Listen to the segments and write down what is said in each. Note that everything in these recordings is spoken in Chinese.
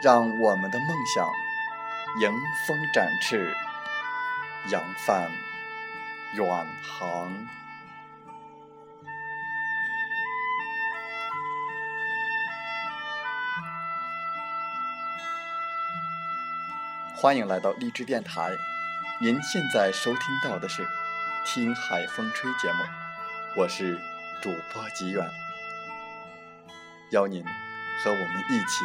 让我们的梦想迎风展翅，扬帆远航。欢迎来到励志电台，您现在收听到的是《听海风吹》节目，我是主播吉远，邀您和我们一起。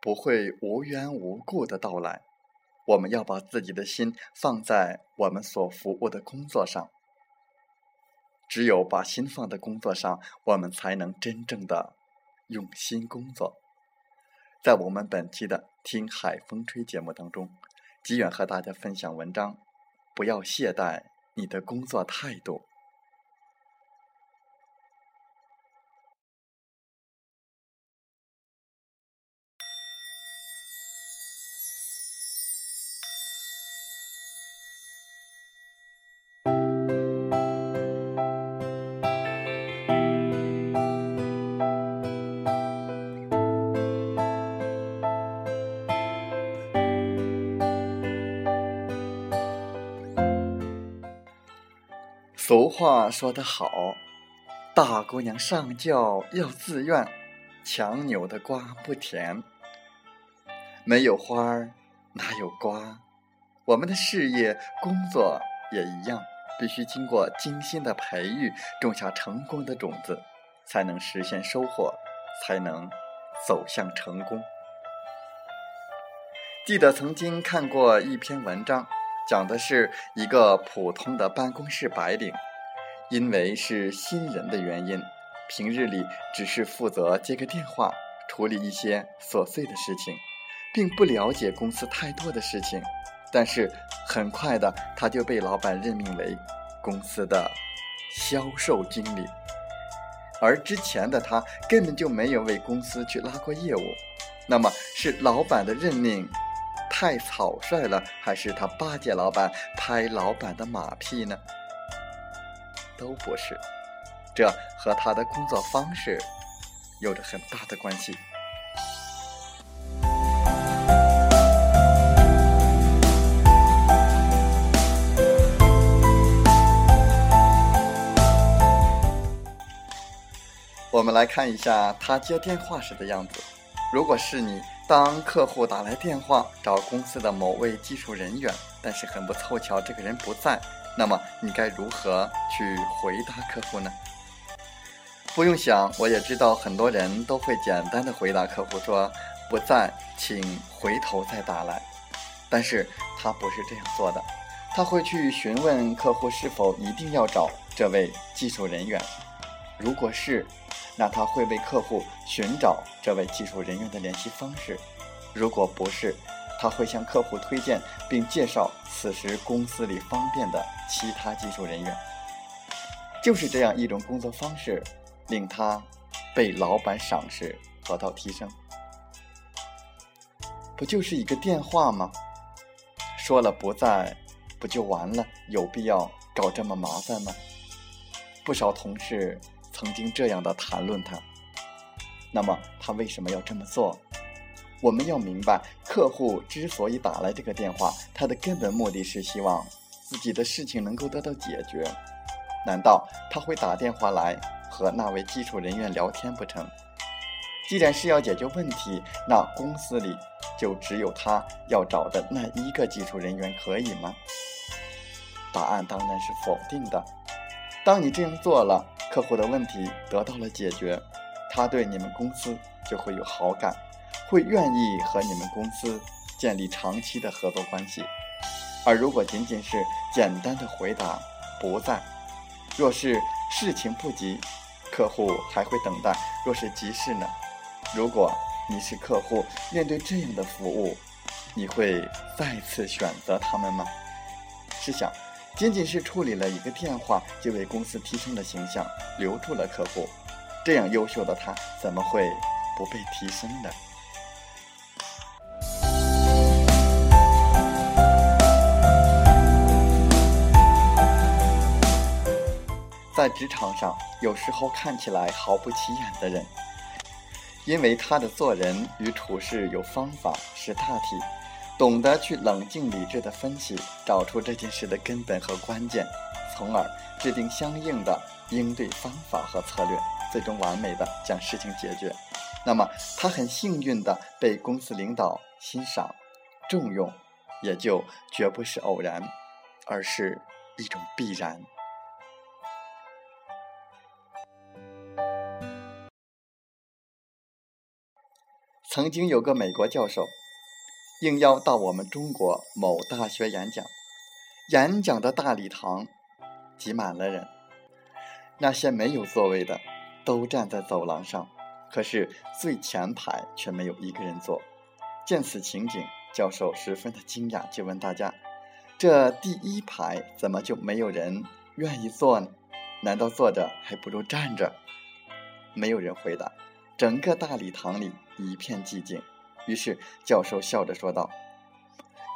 不会无缘无故的到来，我们要把自己的心放在我们所服务的工作上。只有把心放在工作上，我们才能真正的用心工作。在我们本期的《听海风吹》节目当中，吉远和大家分享文章：不要懈怠你的工作态度。俗话说得好，大姑娘上轿要自愿，强扭的瓜不甜。没有花儿哪有瓜？我们的事业工作也一样，必须经过精心的培育，种下成功的种子，才能实现收获，才能走向成功。记得曾经看过一篇文章。讲的是一个普通的办公室白领，因为是新人的原因，平日里只是负责接个电话，处理一些琐碎的事情，并不了解公司太多的事情。但是很快的，他就被老板任命为公司的销售经理，而之前的他根本就没有为公司去拉过业务。那么是老板的任命。太草率了，还是他巴结老板、拍老板的马屁呢？都不是，这和他的工作方式有着很大的关系。我们来看一下他接电话时的样子。如果是你。当客户打来电话找公司的某位技术人员，但是很不凑巧，这个人不在，那么你该如何去回答客户呢？不用想，我也知道很多人都会简单的回答客户说不在，请回头再打来。但是他不是这样做的，他会去询问客户是否一定要找这位技术人员，如果是。那他会为客户寻找这位技术人员的联系方式，如果不是，他会向客户推荐并介绍此时公司里方便的其他技术人员。就是这样一种工作方式，令他被老板赏识，得到提升。不就是一个电话吗？说了不在，不就完了？有必要搞这么麻烦吗？不少同事。曾经这样的谈论他，那么他为什么要这么做？我们要明白，客户之所以打来这个电话，他的根本目的是希望自己的事情能够得到解决。难道他会打电话来和那位技术人员聊天不成？既然是要解决问题，那公司里就只有他要找的那一个技术人员可以吗？答案当然是否定的。当你这样做了，客户的问题得到了解决，他对你们公司就会有好感，会愿意和你们公司建立长期的合作关系。而如果仅仅是简单的回答“不在”，若是事情不急，客户还会等待；若是急事呢？如果你是客户，面对这样的服务，你会再次选择他们吗？试想。仅仅是处理了一个电话，就为公司提升了形象，留住了客户。这样优秀的他，怎么会不被提升呢？在职场上，有时候看起来毫不起眼的人，因为他的做人与处事有方法，识大体。懂得去冷静理智的分析，找出这件事的根本和关键，从而制定相应的应对方法和策略，最终完美的将事情解决。那么他很幸运的被公司领导欣赏、重用，也就绝不是偶然，而是一种必然。曾经有个美国教授。应邀到我们中国某大学演讲，演讲的大礼堂挤满了人，那些没有座位的都站在走廊上，可是最前排却没有一个人坐。见此情景，教授十分的惊讶，就问大家：“这第一排怎么就没有人愿意坐呢？难道坐着还不如站着？”没有人回答，整个大礼堂里一片寂静。于是教授笑着说道：“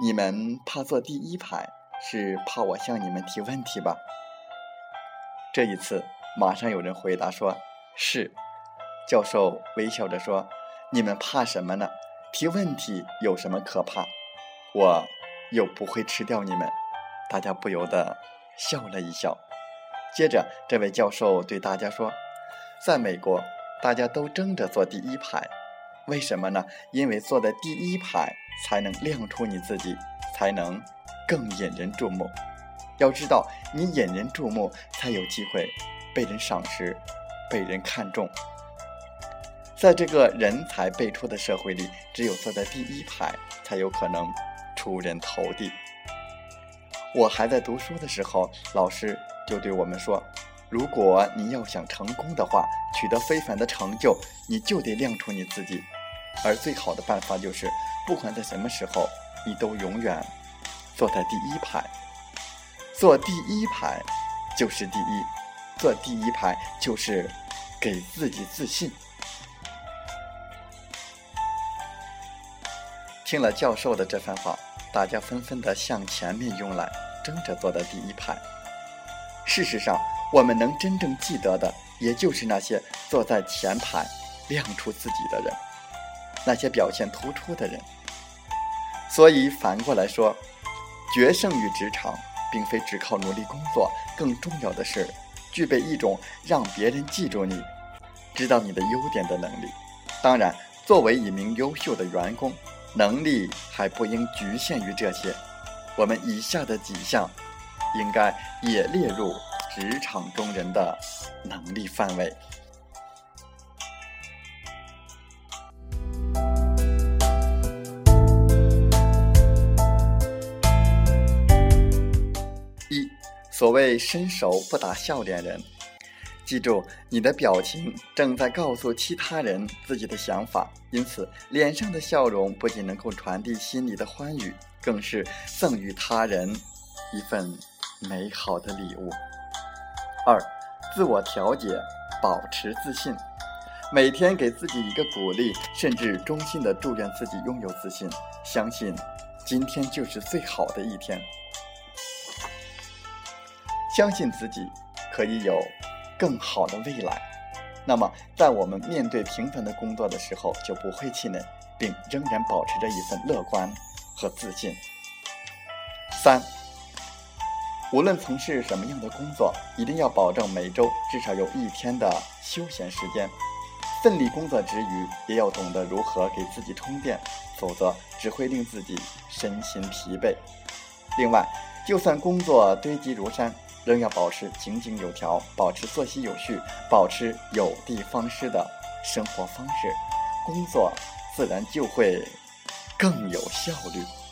你们怕坐第一排，是怕我向你们提问题吧？”这一次，马上有人回答说：“是。”教授微笑着说：“你们怕什么呢？提问题有什么可怕？我又不会吃掉你们。”大家不由得笑了一笑。接着，这位教授对大家说：“在美国，大家都争着坐第一排。”为什么呢？因为坐在第一排才能亮出你自己，才能更引人注目。要知道，你引人注目，才有机会被人赏识、被人看重。在这个人才辈出的社会里，只有坐在第一排，才有可能出人头地。我还在读书的时候，老师就对我们说。如果你要想成功的话，取得非凡的成就，你就得亮出你自己。而最好的办法就是，不管在什么时候，你都永远坐在第一排。坐第一排就是第一，坐第一排就是给自己自信。听了教授的这番话，大家纷纷的向前面拥来，争着坐在第一排。事实上，我们能真正记得的，也就是那些坐在前排、亮出自己的人，那些表现突出的人。所以反过来说，决胜于职场，并非只靠努力工作，更重要的是具备一种让别人记住你、知道你的优点的能力。当然，作为一名优秀的员工，能力还不应局限于这些。我们以下的几项，应该也列入。职场中人的能力范围：所谓伸手不打笑脸人。记住，你的表情正在告诉其他人自己的想法，因此脸上的笑容不仅能够传递心里的欢愉，更是赠予他人一份美好的礼物。二，自我调节，保持自信，每天给自己一个鼓励，甚至衷心的祝愿自己拥有自信，相信今天就是最好的一天，相信自己可以有更好的未来。那么，在我们面对平凡的工作的时候，就不会气馁，并仍然保持着一份乐观和自信。三。无论从事什么样的工作，一定要保证每周至少有一天的休闲时间。奋力工作之余，也要懂得如何给自己充电，否则只会令自己身心疲惫。另外，就算工作堆积如山，仍要保持井井有条，保持作息有序，保持有的放矢的生活方式，工作自然就会更有效率。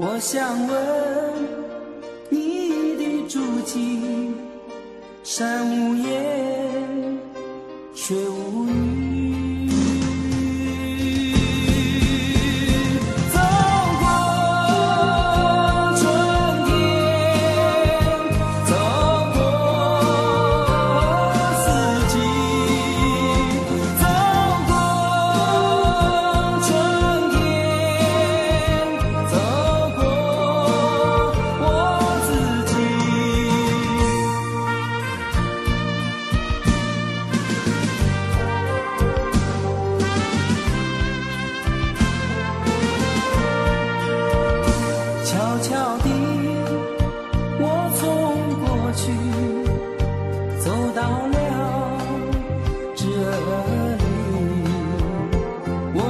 我想问你的足迹，山无言，水无语。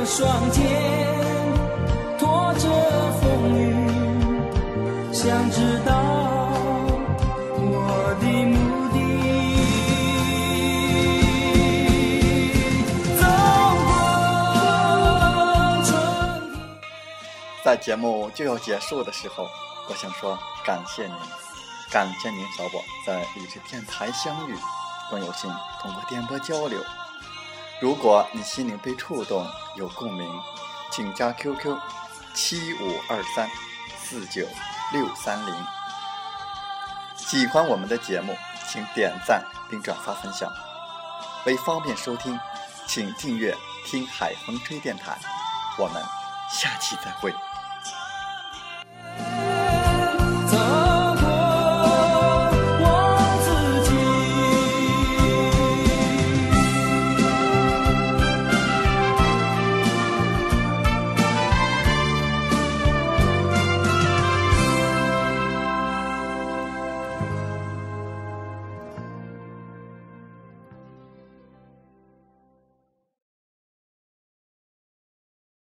双肩拖着风雨，想知道我的目的。走过春天。在节目就要结束的时候，我想说感谢您，感谢您和我在励志电台相遇，更有幸通过电波交流。如果你心灵被触动，有共鸣，请加 QQ 七五二三四九六三零。喜欢我们的节目，请点赞并转发分享。为方便收听，请订阅“听海风吹电台”。我们下期再会。